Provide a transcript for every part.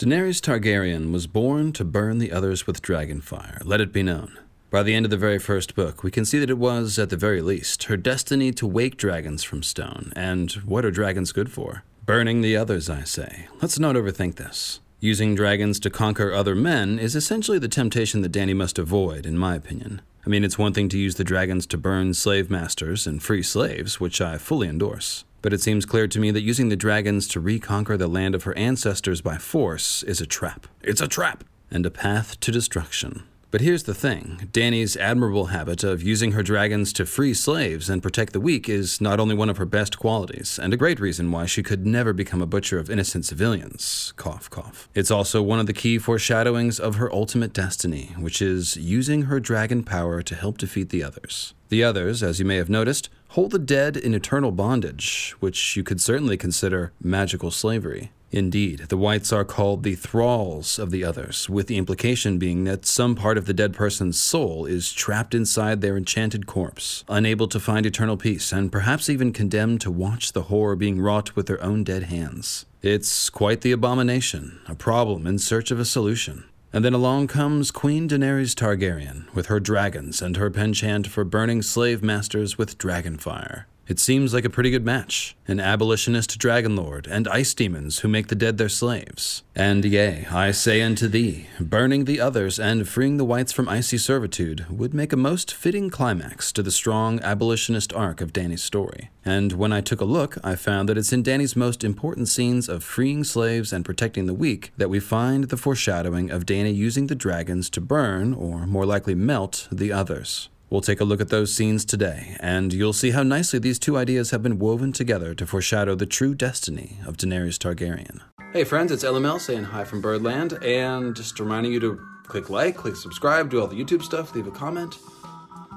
Daenerys Targaryen was born to burn the others with dragon fire, let it be known. By the end of the very first book, we can see that it was, at the very least, her destiny to wake dragons from stone. And what are dragons good for? Burning the others, I say. Let's not overthink this. Using dragons to conquer other men is essentially the temptation that Danny must avoid, in my opinion. I mean, it's one thing to use the dragons to burn slave masters and free slaves, which I fully endorse. But it seems clear to me that using the dragons to reconquer the land of her ancestors by force is a trap. It's a trap! And a path to destruction. But here's the thing Dany's admirable habit of using her dragons to free slaves and protect the weak is not only one of her best qualities, and a great reason why she could never become a butcher of innocent civilians. Cough, cough. It's also one of the key foreshadowings of her ultimate destiny, which is using her dragon power to help defeat the others. The others, as you may have noticed, hold the dead in eternal bondage, which you could certainly consider magical slavery. Indeed, the whites are called the thralls of the others, with the implication being that some part of the dead person's soul is trapped inside their enchanted corpse, unable to find eternal peace, and perhaps even condemned to watch the horror being wrought with their own dead hands. It's quite the abomination, a problem in search of a solution. And then along comes Queen Daenerys Targaryen with her dragons and her penchant for burning slave masters with dragon fire. It seems like a pretty good match. An abolitionist dragon lord and ice demons who make the dead their slaves. And yea, I say unto thee, burning the others and freeing the whites from icy servitude would make a most fitting climax to the strong abolitionist arc of Danny's story. And when I took a look, I found that it's in Danny's most important scenes of freeing slaves and protecting the weak that we find the foreshadowing of Danny using the dragons to burn, or more likely melt, the others. We'll take a look at those scenes today, and you'll see how nicely these two ideas have been woven together to foreshadow the true destiny of Daenerys Targaryen. Hey friends, it's LML saying hi from Birdland, and just reminding you to click like, click subscribe, do all the YouTube stuff, leave a comment,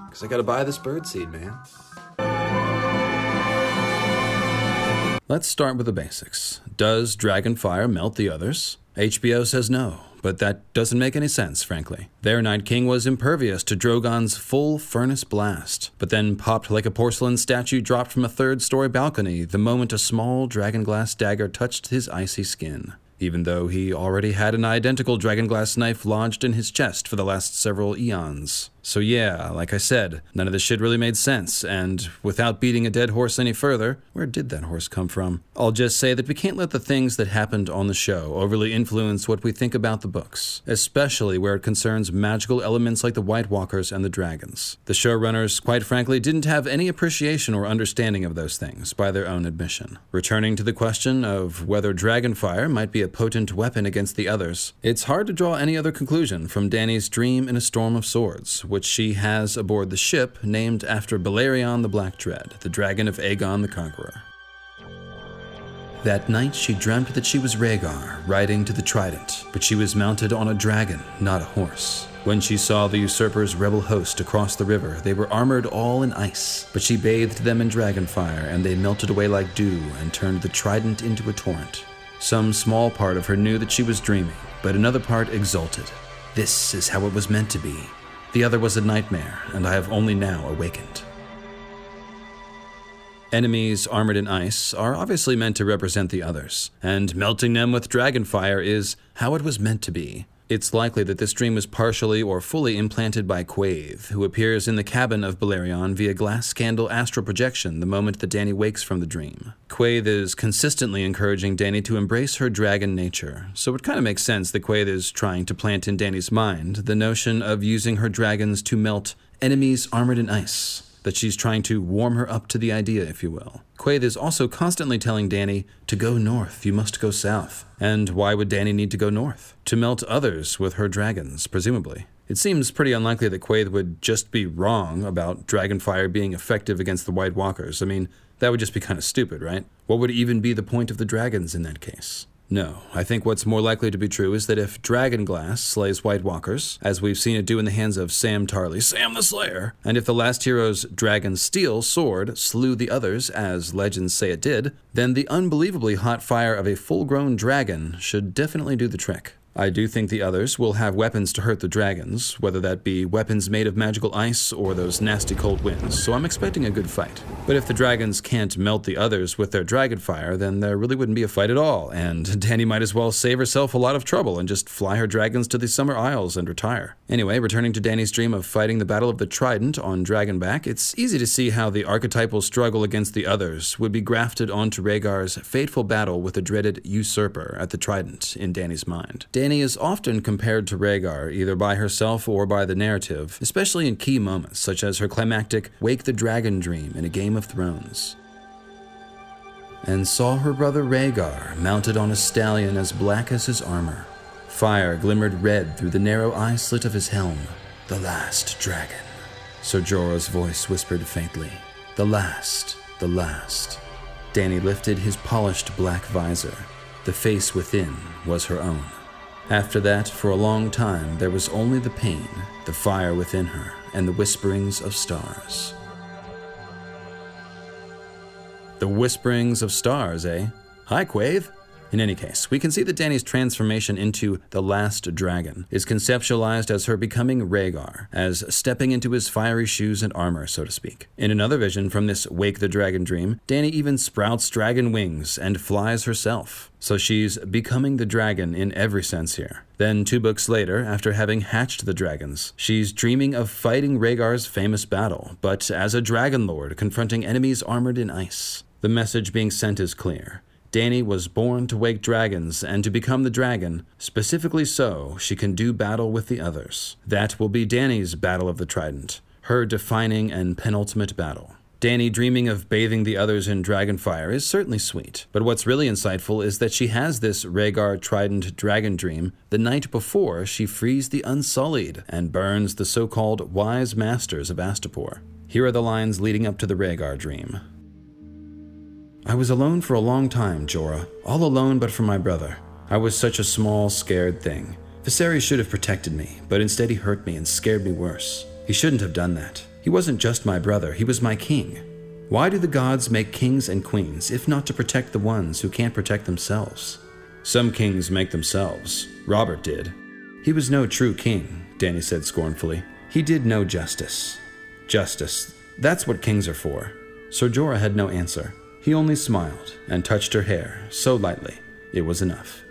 because I gotta buy this bird seed, man. Let's start with the basics. Does Dragonfire melt the others? HBO says no but that doesn't make any sense, frankly. Their Night King was impervious to Drogon's full furnace blast, but then popped like a porcelain statue dropped from a third story balcony the moment a small dragonglass dagger touched his icy skin even though he already had an identical dragonglass knife lodged in his chest for the last several eons. So, yeah, like I said, none of this shit really made sense, and without beating a dead horse any further, where did that horse come from? I'll just say that we can't let the things that happened on the show overly influence what we think about the books, especially where it concerns magical elements like the White Walkers and the dragons. The showrunners, quite frankly, didn't have any appreciation or understanding of those things, by their own admission. Returning to the question of whether dragonfire might be a potent weapon against the others, it's hard to draw any other conclusion from Dany's dream in a storm of swords which she has aboard the ship named after Balerion the Black Dread, the dragon of Aegon the Conqueror. That night she dreamt that she was Rhaegar, riding to the Trident, but she was mounted on a dragon, not a horse. When she saw the usurper's rebel host across the river, they were armored all in ice, but she bathed them in dragon fire, and they melted away like dew and turned the trident into a torrent. Some small part of her knew that she was dreaming, but another part exulted. This is how it was meant to be. The other was a nightmare, and I have only now awakened. Enemies armored in ice are obviously meant to represent the others, and melting them with dragon fire is how it was meant to be. It's likely that this dream was partially or fully implanted by Quaithe, who appears in the cabin of Balerion via glass candle astral projection the moment that Danny wakes from the dream. Quaithe is consistently encouraging Danny to embrace her dragon nature, so it kind of makes sense that Quaithe is trying to plant in Danny's mind the notion of using her dragons to melt enemies armored in ice that she's trying to warm her up to the idea, if you will. Quaithe is also constantly telling Danny to go north, you must go south. And why would Danny need to go north? To melt others with her dragons, presumably. It seems pretty unlikely that Quaithe would just be wrong about dragonfire being effective against the White Walkers. I mean, that would just be kind of stupid, right? What would even be the point of the dragons in that case? No, I think what's more likely to be true is that if Dragonglass slays White Walkers, as we've seen it do in the hands of Sam Tarly, Sam the Slayer, and if the last hero's Dragon Steel sword slew the others, as legends say it did, then the unbelievably hot fire of a full grown dragon should definitely do the trick. I do think the others will have weapons to hurt the dragons, whether that be weapons made of magical ice or those nasty cold winds, so I'm expecting a good fight. But if the dragons can't melt the others with their dragon fire, then there really wouldn't be a fight at all, and Danny might as well save herself a lot of trouble and just fly her dragons to the Summer Isles and retire. Anyway, returning to Danny's dream of fighting the Battle of the Trident on Dragonback, it's easy to see how the archetypal struggle against the others would be grafted onto Rhaegar's fateful battle with the dreaded usurper at the Trident in Danny's mind. Dany is often compared to Rhaegar, either by herself or by the narrative, especially in key moments, such as her climactic Wake the Dragon dream in A Game of Thrones. And saw her brother Rhaegar mounted on a stallion as black as his armor. Fire glimmered red through the narrow eye slit of his helm. The last dragon. Ser Jorah's voice whispered faintly. The last, the last. Danny lifted his polished black visor. The face within was her own. After that, for a long time, there was only the pain, the fire within her, and the whisperings of stars. The whisperings of stars, eh? Hi, Quaithe. In any case, we can see that Danny's transformation into the last dragon is conceptualized as her becoming Rhaegar, as stepping into his fiery shoes and armor, so to speak. In another vision from this Wake the Dragon dream, Danny even sprouts dragon wings and flies herself. So she's becoming the dragon in every sense here. Then, two books later, after having hatched the dragons, she's dreaming of fighting Rhaegar's famous battle, but as a dragon lord confronting enemies armored in ice. The message being sent is clear. Dany was born to wake dragons and to become the dragon, specifically so she can do battle with the others. That will be Danny's Battle of the Trident, her defining and penultimate battle. Danny dreaming of bathing the others in dragon fire is certainly sweet, but what's really insightful is that she has this Rhaegar Trident dragon dream the night before she frees the Unsullied and burns the so called wise masters of Astapor. Here are the lines leading up to the Rhaegar dream. I was alone for a long time, Jorah, all alone but for my brother. I was such a small, scared thing. Viserys should have protected me, but instead he hurt me and scared me worse. He shouldn't have done that. He wasn't just my brother, he was my king. Why do the gods make kings and queens if not to protect the ones who can't protect themselves? Some kings make themselves. Robert did. He was no true king, Danny said scornfully. He did no justice. Justice, that's what kings are for. Sir Jorah had no answer. He only smiled and touched her hair so lightly it was enough.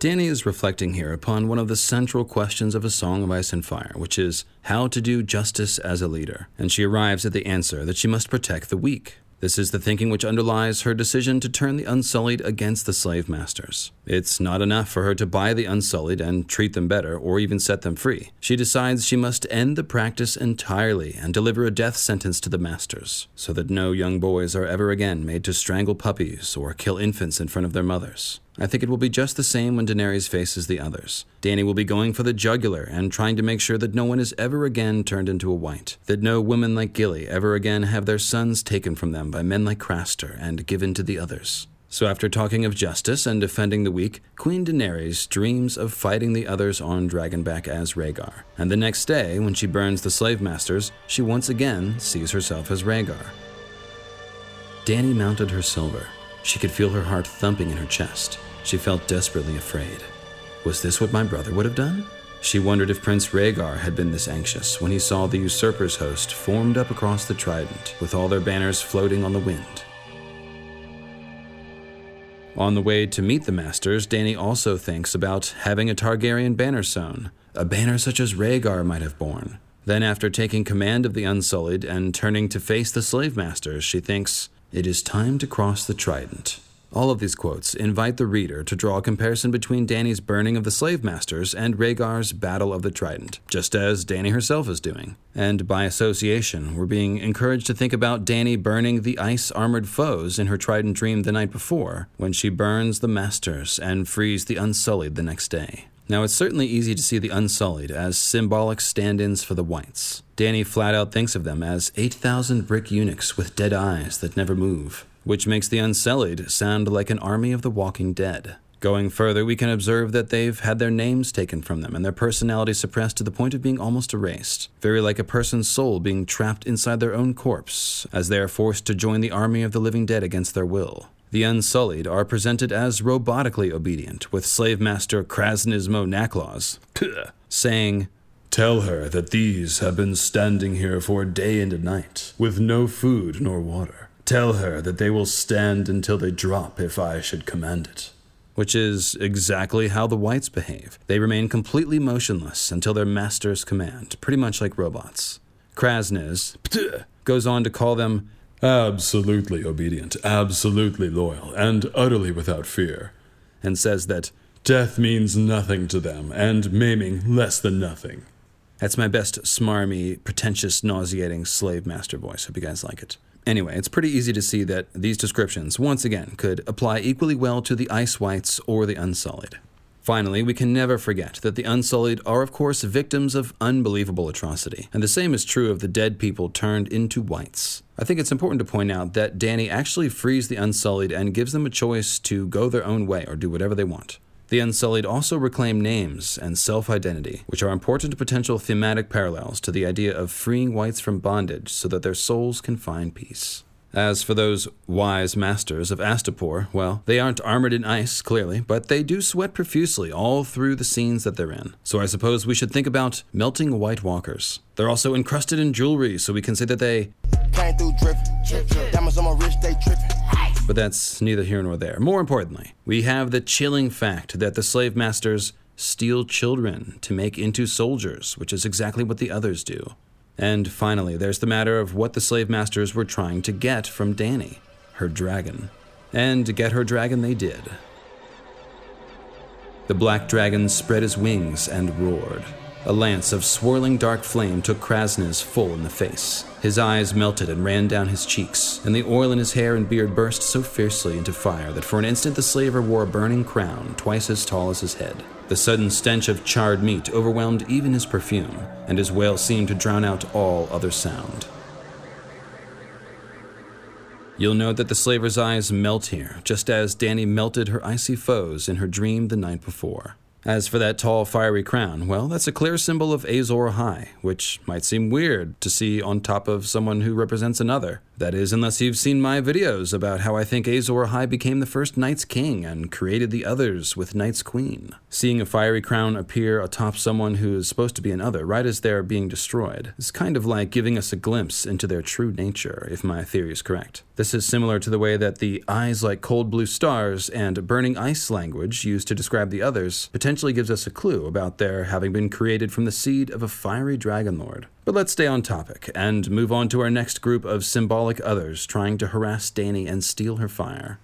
Dany is reflecting here upon one of the central questions of A Song of Ice and Fire, which is how to do justice as a leader, and she arrives at the answer that she must protect the weak. This is the thinking which underlies her decision to turn the Unsullied against the slave masters. It's not enough for her to buy the Unsullied and treat them better, or even set them free. She decides she must end the practice entirely and deliver a death sentence to the masters, so that no young boys are ever again made to strangle puppies or kill infants in front of their mothers. I think it will be just the same when Daenerys faces the others. Danny will be going for the jugular and trying to make sure that no one is ever again turned into a white, that no women like Gilly ever again have their sons taken from them by men like Craster and given to the others. So after talking of justice and defending the weak, Queen Daenerys dreams of fighting the others on Dragonback as Rhaegar. And the next day, when she burns the slave masters, she once again sees herself as Rhaegar. Danny mounted her silver. She could feel her heart thumping in her chest. She felt desperately afraid. Was this what my brother would have done? She wondered if Prince Rhaegar had been this anxious when he saw the usurper's host formed up across the Trident, with all their banners floating on the wind. On the way to meet the Masters, Dany also thinks about having a Targaryen banner sewn, a banner such as Rhaegar might have borne. Then, after taking command of the Unsullied and turning to face the slave masters, she thinks, It is time to cross the Trident. All of these quotes invite the reader to draw a comparison between Danny's burning of the slave masters and Rhaegar's battle of the Trident, just as Danny herself is doing. And by association, we're being encouraged to think about Danny burning the ice armored foes in her Trident dream the night before, when she burns the masters and frees the Unsullied the next day. Now, it's certainly easy to see the Unsullied as symbolic stand ins for the whites. Danny flat out thinks of them as 8,000 brick eunuchs with dead eyes that never move which makes the Unsullied sound like an army of the walking dead. Going further, we can observe that they've had their names taken from them and their personality suppressed to the point of being almost erased, very like a person's soul being trapped inside their own corpse as they are forced to join the army of the living dead against their will. The Unsullied are presented as robotically obedient, with slave master Kraznys mo Nakloz saying, Tell her that these have been standing here for a day and a night, with no food nor water. Tell her that they will stand until they drop if I should command it. Which is exactly how the whites behave. They remain completely motionless until their master's command, pretty much like robots. Kraznys goes on to call them absolutely obedient, absolutely loyal, and utterly without fear, and says that death means nothing to them, and maiming less than nothing. That's my best smarmy, pretentious, nauseating slave master voice. Hope you guys like it. Anyway, it's pretty easy to see that these descriptions, once again, could apply equally well to the ice whites or the unsullied. Finally, we can never forget that the Unsullied are, of course, victims of unbelievable atrocity, and the same is true of the dead people turned into whites. I think it's important to point out that Danny actually frees the Unsullied and gives them a choice to go their own way or do whatever they want. The Unsullied also reclaim names and self identity, which are important potential thematic parallels to the idea of freeing whites from bondage so that their souls can find peace. As for those wise masters of Astapor, well, they aren't armored in ice, clearly, but they do sweat profusely all through the scenes that they're in. So I suppose we should think about melting White Walkers. They're also encrusted in jewelry, so we can say that they. Came through Diamonds on my wrist, they But that's neither here nor there. More importantly, we have the chilling fact that the slave masters steal children to make into soldiers, which is exactly what the others do. And finally, there's the matter of what the slave masters were trying to get from Danny her dragon. And get her dragon they did. The black dragon spread his wings and roared. A lance of swirling dark flame took Kraznys full in the face. His eyes melted and ran down his cheeks, and the oil in his hair and beard burst so fiercely into fire that for an instant the slaver wore a burning crown twice as tall as his head. The sudden stench of charred meat overwhelmed even his perfume, and his wail seemed to drown out all other sound. You'll note that the slaver's eyes melt here, just as Danny melted her icy foes in her dream the night before. As for that tall, fiery crown, well, that's a clear symbol of Azor Ahai, which might seem weird to see on top of someone who represents another. That is, unless you've seen my videos about how I think Azor Ahai became the first Night's King and created the others with Night's Queen. Seeing a fiery crown appear atop someone who is supposed to be another right as they're being destroyed is kind of like giving us a glimpse into their true nature, if my theory is correct. This is similar to the way that the eyes like cold blue stars and burning ice language used to describe the others potentially gives us a clue about their having been created from the seed of a fiery dragon lord. But let's stay on topic and move on to our next group of symbolic others trying to harass Danny and steal her fire.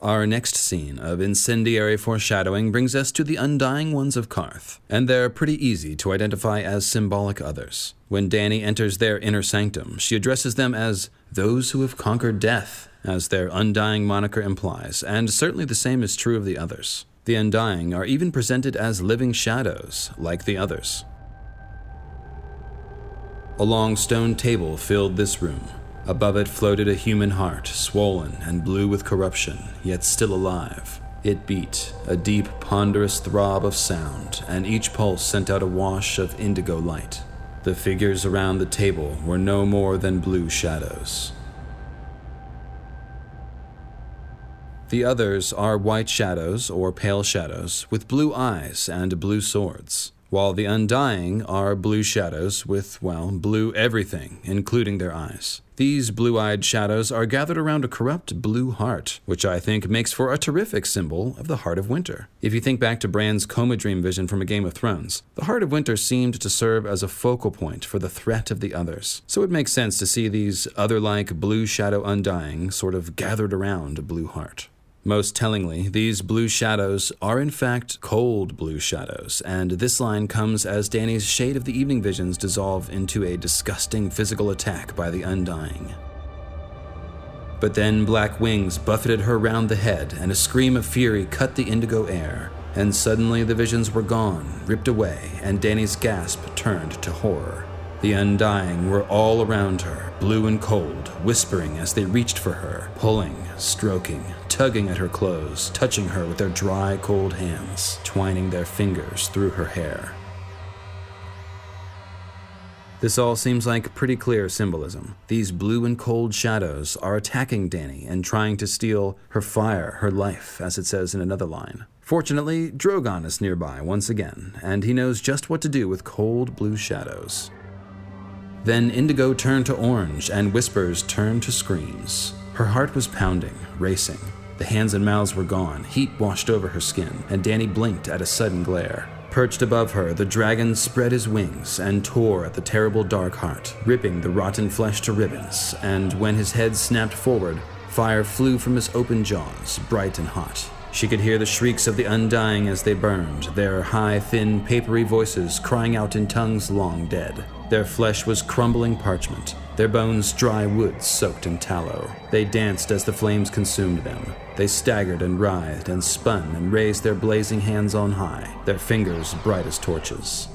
Our next scene of incendiary foreshadowing brings us to the Undying Ones of Qarth, and they're pretty easy to identify as symbolic others. When Danny enters their inner sanctum, she addresses them as those who have conquered death, as their undying moniker implies, and certainly the same is true of the others. The Undying are even presented as living shadows, like the others. A long stone table filled this room. Above it floated a human heart, swollen and blue with corruption, yet still alive. It beat, a deep, ponderous throb of sound, and each pulse sent out a wash of indigo light. The figures around the table were no more than blue shadows. The others are white shadows or pale shadows with blue eyes and blue swords, while the undying are blue shadows with, well, blue everything, including their eyes. These blue eyed shadows are gathered around a corrupt blue heart, which I think makes for a terrific symbol of the Heart of Winter. If you think back to Bran's coma dream vision from A Game of Thrones, the Heart of Winter seemed to serve as a focal point for the threat of the others. So it makes sense to see these other like blue shadow undying sort of gathered around a blue heart. Most tellingly, these blue shadows are in fact cold blue shadows, and this line comes as Danny's shade of the evening visions dissolve into a disgusting physical attack by the Undying. But then black wings buffeted her round the head, and a scream of fury cut the indigo air, and suddenly the visions were gone, ripped away, and Danny's gasp turned to horror. The Undying were all around her, blue and cold, whispering as they reached for her, pulling, stroking, tugging at her clothes, touching her with their dry, cold hands, twining their fingers through her hair. This all seems like pretty clear symbolism. These blue and cold shadows are attacking Danny and trying to steal her fire, her life, as it says in another line. Fortunately, Drogon is nearby once again, and he knows just what to do with cold blue shadows. Then indigo turned to orange, and whispers turned to screams. Her heart was pounding, racing. The hands and mouths were gone, heat washed over her skin, and Danny blinked at a sudden glare. Perched above her, the dragon spread his wings and tore at the terrible dark heart, ripping the rotten flesh to ribbons, and when his head snapped forward, fire flew from his open jaws, bright and hot. She could hear the shrieks of the undying as they burned, their high, thin, papery voices crying out in tongues long dead. Their flesh was crumbling parchment, their bones dry wood soaked in tallow. They danced as the flames consumed them. They staggered and writhed and spun and raised their blazing hands on high, their fingers bright as torches.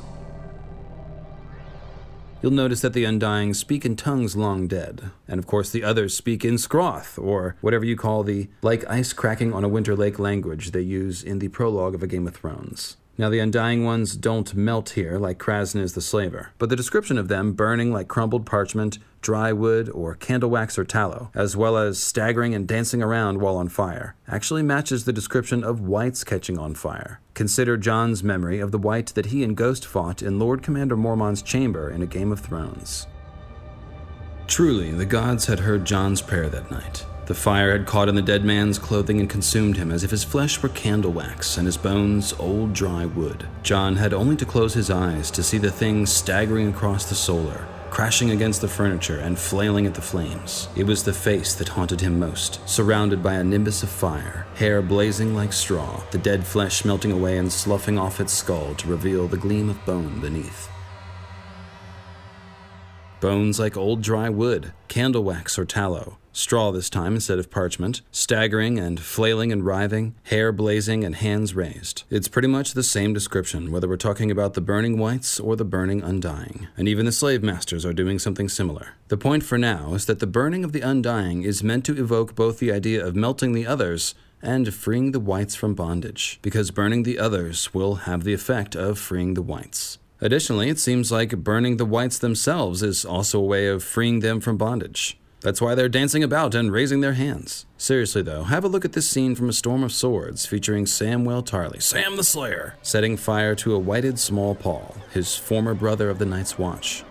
You'll notice that the Undying speak in tongues long dead, and of course the others speak in Skroth, or whatever you call the like ice cracking on a winter lake language they use in the prologue of A Game of Thrones. Now, the Undying Ones don't melt here like Kraznys the Slaver, but the description of them burning like crumbled parchment, dry wood, or candle wax or tallow, as well as staggering and dancing around while on fire, actually matches the description of whites catching on fire. Consider Jon's memory of the white that he and Ghost fought in Lord Commander Mormont's chamber in A Game of Thrones. Truly, the gods had heard Jon's prayer that night. The fire had caught in the dead man's clothing and consumed him as if his flesh were candle wax and his bones old dry wood. Jon had only to close his eyes to see the thing staggering across the solar, crashing against the furniture and flailing at the flames. It was the face that haunted him most, surrounded by a nimbus of fire, hair blazing like straw, the dead flesh melting away and sloughing off its skull to reveal the gleam of bone beneath. Bones like old dry wood, candle wax or tallow, straw this time instead of parchment, staggering and flailing and writhing, hair blazing and hands raised. It's pretty much the same description, whether we're talking about the burning whites or the burning undying. And even the slave masters are doing something similar. The point for now is that the burning of the undying is meant to evoke both the idea of melting the others and freeing the whites from bondage, because burning the others will have the effect of freeing the whites. Additionally, it seems like burning the whites themselves is also a way of freeing them from bondage. That's why they're dancing about and raising their hands. Seriously, though, have a look at this scene from A Storm of Swords featuring Samwell Tarly, Sam the Slayer, setting fire to a whited small Paul, his former brother of the Night's Watch.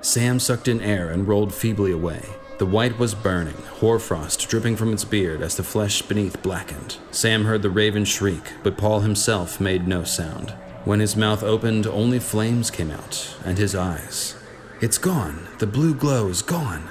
Sam sucked in air and rolled feebly away. The white was burning, hoarfrost dripping from its beard as the flesh beneath blackened. Sam heard the raven shriek, but Paul himself made no sound. When his mouth opened, only flames came out, and his eyes, it's gone. The blue glow is gone.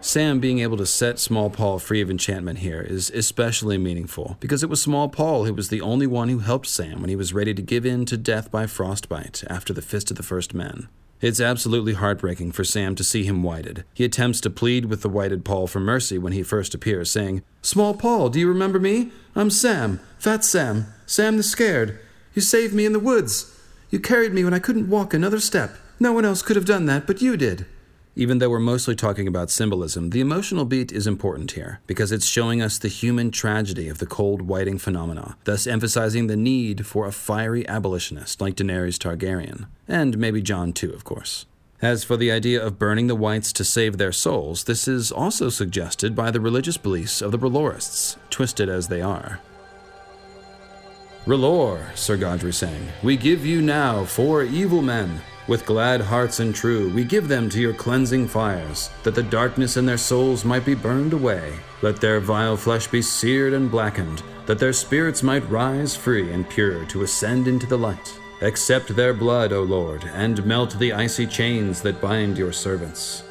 Sam being able to set Small Paul free of enchantment here is especially meaningful because it was Small Paul who was the only one who helped Sam when he was ready to give in to death by frostbite after the Fist of the First Men. It's absolutely heartbreaking for Sam to see him whited. He attempts to plead with the whited Paul for mercy when he first appears, saying, Small Paul, do you remember me? I'm Sam, Fat Sam, Sam the Scared. You saved me in the woods. You carried me when I couldn't walk another step. No one else could have done that, but you did. Even though we're mostly talking about symbolism, the emotional beat is important here because it's showing us the human tragedy of the cold whiting phenomena, thus emphasizing the need for a fiery abolitionist like Daenerys Targaryen, and maybe Jon too, of course. As for the idea of burning the whites to save their souls, this is also suggested by the religious beliefs of the R'hllorists, twisted as they are. R'hllor, Sir Godfrey sang, we give you now four evil men. With glad hearts and true, we give them to your cleansing fires, that the darkness in their souls might be burned away. Let their vile flesh be seared and blackened, that their spirits might rise free and pure to ascend into the light. Accept their blood, O Lord, and melt the icy chains that bind your servants.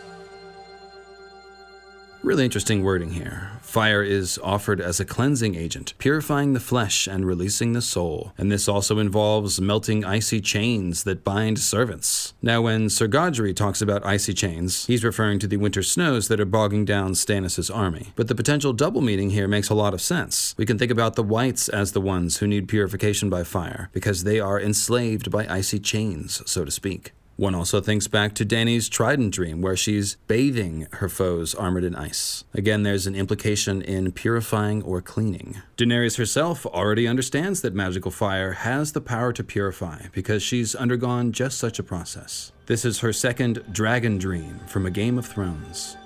Really interesting wording here. Fire is offered as a cleansing agent, purifying the flesh and releasing the soul. And this also involves melting icy chains that bind servants. Now, when Sir Godfrey talks about icy chains, he's referring to the winter snows that are bogging down Stannis' army. But the potential double meaning here makes a lot of sense. We can think about the Whites as the ones who need purification by fire, because they are enslaved by icy chains, so to speak. One also thinks back to Dany's trident dream, where she's bathing her foes armored in ice. Again, there's an implication in purifying or cleaning. Daenerys herself already understands that magical fire has the power to purify because she's undergone just such a process. This is her second dragon dream from a Game of Thrones.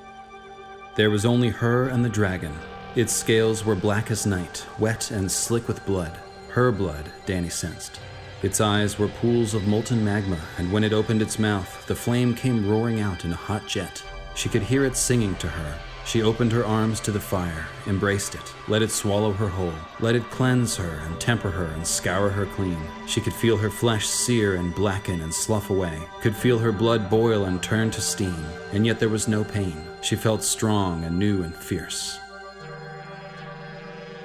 There was only her and the dragon. Its scales were black as night, wet and slick with blood. Her blood, Dany sensed. Its eyes were pools of molten magma, and when it opened its mouth, the flame came roaring out in a hot jet. She could hear it singing to her. She opened her arms to the fire, embraced it, let it swallow her whole, let it cleanse her and temper her and scour her clean. She could feel her flesh sear and blacken and slough away, could feel her blood boil and turn to steam, and yet there was no pain. She felt strong and new and fierce.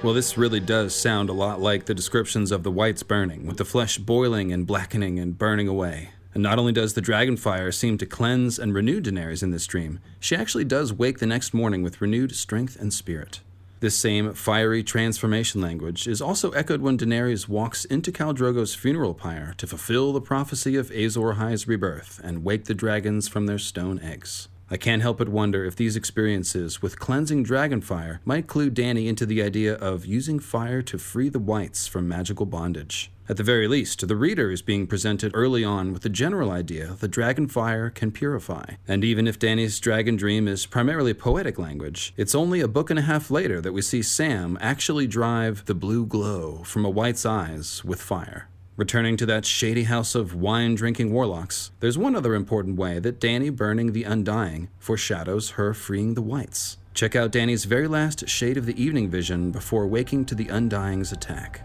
Well, this really does sound a lot like the descriptions of the whites burning, with the flesh boiling and blackening and burning away. And not only does the dragon fire seem to cleanse and renew Daenerys in this dream, she actually does wake the next morning with renewed strength and spirit. This same fiery transformation language is also echoed when Daenerys walks into Khal Drogo's funeral pyre to fulfill the prophecy of Azor Ahai's rebirth and wake the dragons from their stone eggs. I can't help but wonder if these experiences with cleansing dragon fire might clue Danny into the idea of using fire to free the whites from magical bondage. At the very least, the reader is being presented early on with the general idea that dragon fire can purify. And even if Danny's dragon dream is primarily poetic language, it's only a book and a half later that we see Sam actually drive the blue glow from a white's eyes with fire. Returning to that shady house of wine drinking warlocks, there's one other important way that Danny burning the Undying foreshadows her freeing the Whites. Check out Danny's very last shade of the evening vision before waking to the Undying's attack.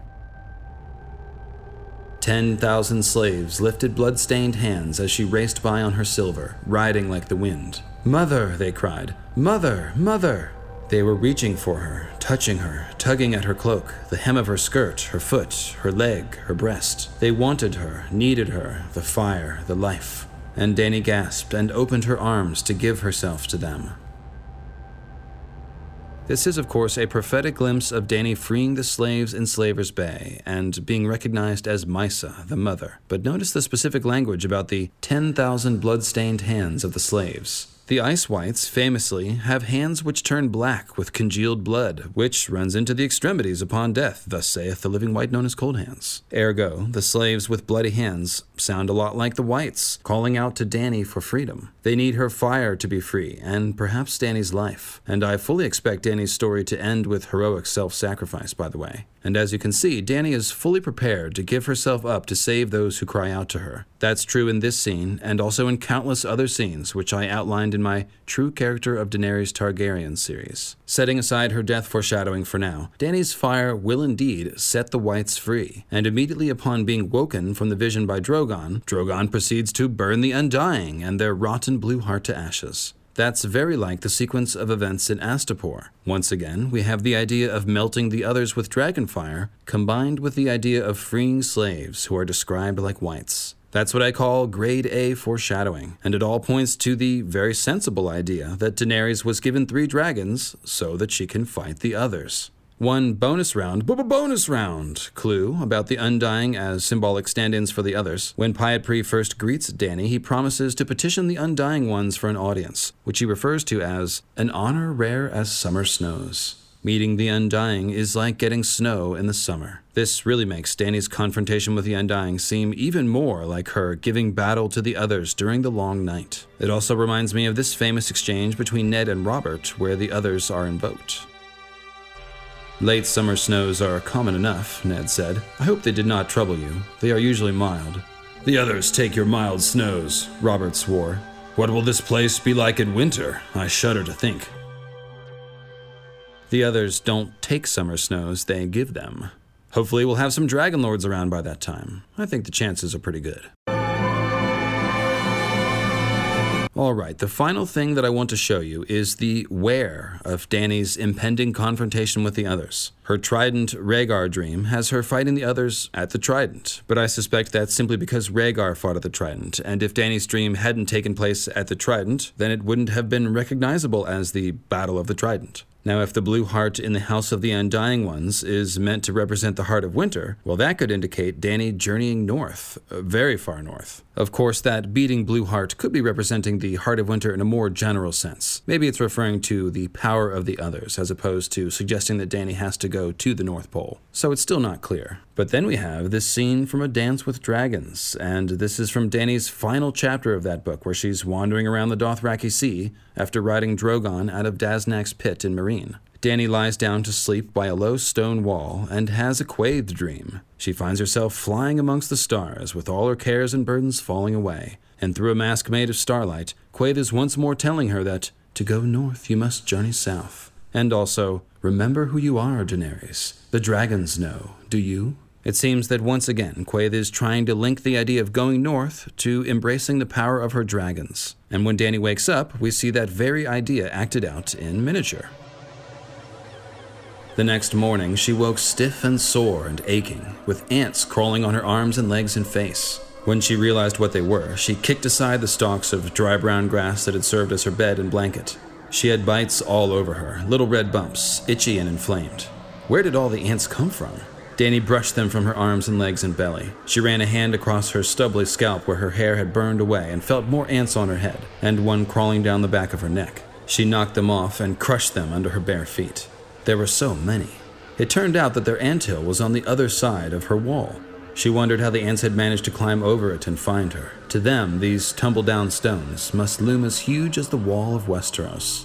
Ten thousand slaves lifted blood-stained hands as she raced by on her silver, riding like the wind. Mother, they cried. Mother, mother! They were reaching for her, touching her, tugging at her cloak, the hem of her skirt, her foot, her leg, her breast. They wanted her, needed her, the fire, the life. And Dany gasped and opened her arms to give herself to them. This is, of course, a prophetic glimpse of Dany freeing the slaves in Slaver's Bay and being recognized as Mhysa, the mother. But notice the specific language about the 10,000 blood-stained hands of the slaves. The ice whites famously have hands which turn black with congealed blood, which runs into the extremities upon death, thus saith the living white known as cold hands. Ergo, the slaves with bloody hands sound a lot like the whites, calling out to Danny for freedom. They need her fire to be free, and perhaps Danny's life. And I fully expect Danny's story to end with heroic self sacrifice, by the way. And as you can see, Danny is fully prepared to give herself up to save those who cry out to her. That's true in this scene, and also in countless other scenes, which I outlined in my True Character of Daenerys Targaryen series. Setting aside her death foreshadowing for now, Dany's fire will indeed set the Whites free, and immediately upon being woken from the vision by Drogon, Drogon proceeds to burn the Undying and their rotten blue heart to ashes. That's very like the sequence of events in Astapor. Once again, we have the idea of melting the others with dragonfire, combined with the idea of freeing slaves who are described like whites. That's what I call grade A foreshadowing, and it all points to the very sensible idea that Daenerys was given three dragons so that she can fight the others. One bonus round, b bonus round clue about the Undying as symbolic stand ins for the others. When Pyat first greets Danny, he promises to petition the Undying ones for an audience, which he refers to as an honor rare as summer snows. Meeting the Undying is like getting snow in the summer. This really makes Danny's confrontation with the Undying seem even more like her giving battle to the others during the long night. It also reminds me of this famous exchange between Ned and Robert, where the others are invoked. Late summer snows are common enough, Ned said. I hope they did not trouble you. They are usually mild. The others take your mild snows, Robert swore. What will this place be like in winter? I shudder to think. The others don't take summer snows, they give them. Hopefully, we'll have some Dragon Lords around by that time. I think the chances are pretty good. All right, the final thing that I want to show you is the where of Danny's impending confrontation with the others. Her Trident Rhaegar dream has her fighting the others at the Trident, but I suspect that's simply because Rhaegar fought at the Trident, and if Danny's dream hadn't taken place at the Trident, then it wouldn't have been recognizable as the Battle of the Trident. Now, if the blue heart in the House of the Undying Ones is meant to represent the heart of winter, well, that could indicate Danny journeying north, uh, very far north. Of course, that beating blue heart could be representing the heart of winter in a more general sense. Maybe it's referring to the power of the others, as opposed to suggesting that Danny has to go to the North Pole. So it's still not clear. But then we have this scene from A Dance with Dragons, and this is from Danny's final chapter of that book, where she's wandering around the Dothraki Sea after riding Drogon out of Daznak's pit in Meereen. Dany lies down to sleep by a low stone wall and has a quaithed dream. She finds herself flying amongst the stars with all her cares and burdens falling away. And through a mask made of starlight, Quaithe is once more telling her that to go north you must journey south. And also, remember who you are, Daenerys. The dragons know. Do you? It seems that once again, Quaithe is trying to link the idea of going north to embracing the power of her dragons. And when Danny wakes up, we see that very idea acted out in miniature. The next morning, she woke stiff and sore and aching, with ants crawling on her arms and legs and face. When she realized what they were, she kicked aside the stalks of dry brown grass that had served as her bed and blanket. She had bites all over her, little red bumps, itchy and inflamed. Where did all the ants come from? Danny brushed them from her arms and legs and belly. She ran a hand across her stubbly scalp where her hair had burned away and felt more ants on her head, and one crawling down the back of her neck. She knocked them off and crushed them under her bare feet. There were so many. It turned out that their anthill was on the other side of her wall. She wondered how the ants had managed to climb over it and find her. To them, these tumble down stones must loom as huge as the wall of Westeros.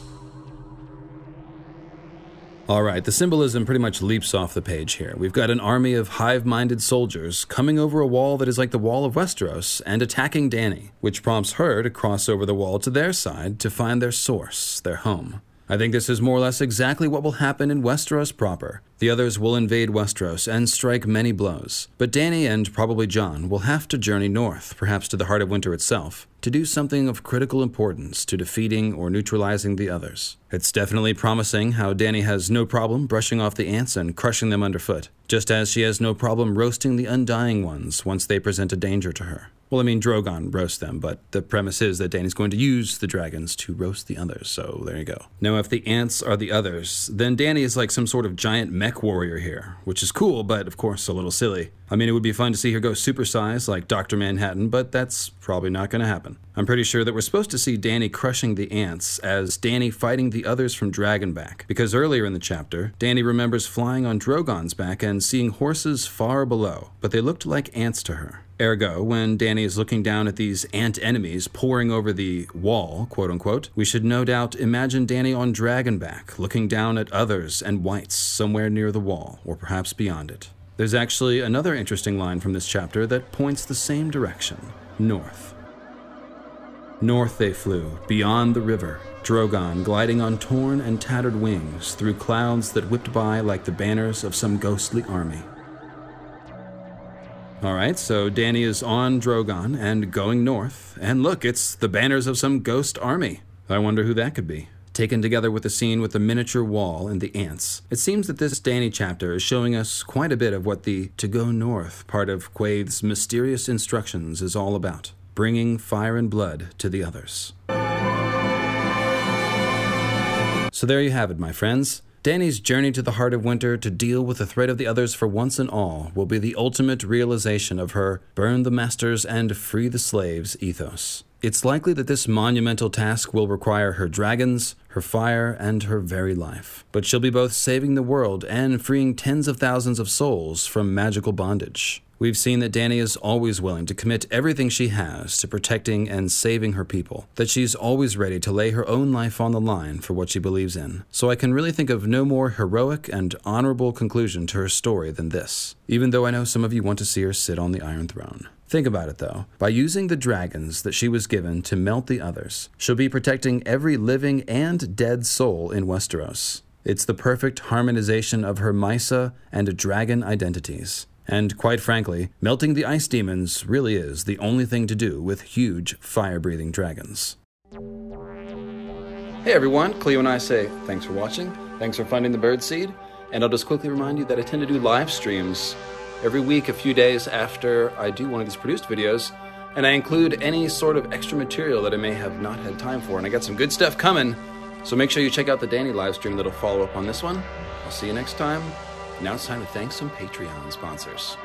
All right, the symbolism pretty much leaps off the page here. We've got an army of hive minded soldiers coming over a wall that is like the wall of Westeros and attacking Danny, which prompts her to cross over the wall to their side to find their source, their home. I think this is more or less exactly what will happen in Westeros proper. The others will invade Westeros and strike many blows, but Danny and probably Jon will have to journey north, perhaps to the heart of winter itself, to do something of critical importance to defeating or neutralizing the others. It's definitely promising how Danny has no problem brushing off the ants and crushing them underfoot, just as she has no problem roasting the undying ones once they present a danger to her. Well, I mean, Drogon roasts them, but the premise is that Dany's going to use the dragons to roast the others, so there you go. Now, if the ants are the others, then Danny is like some sort of giant mech warrior here, which is cool, but of course a little silly. I mean, it would be fun to see her go supersized like Dr. Manhattan, but that's probably not going to happen. I'm pretty sure that we're supposed to see Danny crushing the ants as Danny fighting the others from Dragonback, because earlier in the chapter, Danny remembers flying on Drogon's back and seeing horses far below, but they looked like ants to her. Ergo, when Danny is looking down at these ant enemies pouring over the wall, quote unquote, we should no doubt imagine Danny on Dragonback, looking down at others and whites somewhere near the wall, or perhaps beyond it. There's actually another interesting line from this chapter that points the same direction north. North they flew, beyond the river, Drogon gliding on torn and tattered wings through clouds that whipped by like the banners of some ghostly army. All right, so Danny is on Drogon and going north, and look, it's the banners of some ghost army. I wonder who that could be. Taken together with the scene with the miniature wall and the ants, it seems that this Danny chapter is showing us quite a bit of what the to go north part of Quaithe's mysterious instructions is all about bringing fire and blood to the others. So there you have it, my friends. Danny's journey to the heart of winter to deal with the threat of the others for once and all will be the ultimate realization of her burn the masters and free the slaves ethos. It's likely that this monumental task will require her dragons, her fire, and her very life. But she'll be both saving the world and freeing tens of thousands of souls from magical bondage. We've seen that Danny is always willing to commit everything she has to protecting and saving her people, that she's always ready to lay her own life on the line for what she believes in. So I can really think of no more heroic and honorable conclusion to her story than this, even though I know some of you want to see her sit on the Iron Throne. Think about it though. By using the dragons that she was given to melt the others, she'll be protecting every living and dead soul in Westeros. It's the perfect harmonization of her Mhysa and dragon identities. And quite frankly, melting the ice demons really is the only thing to do with huge fire breathing dragons. Hey everyone, Cleo and I say thanks for watching, thanks for finding the bird seed, and I'll just quickly remind you that I tend to do live streams every week, a few days after I do one of these produced videos, and I include any sort of extra material that I may have not had time for, and I got some good stuff coming. So make sure you check out the Danny live stream that'll follow up on this one. I'll see you next time. Now it's time to thank some Patreon sponsors.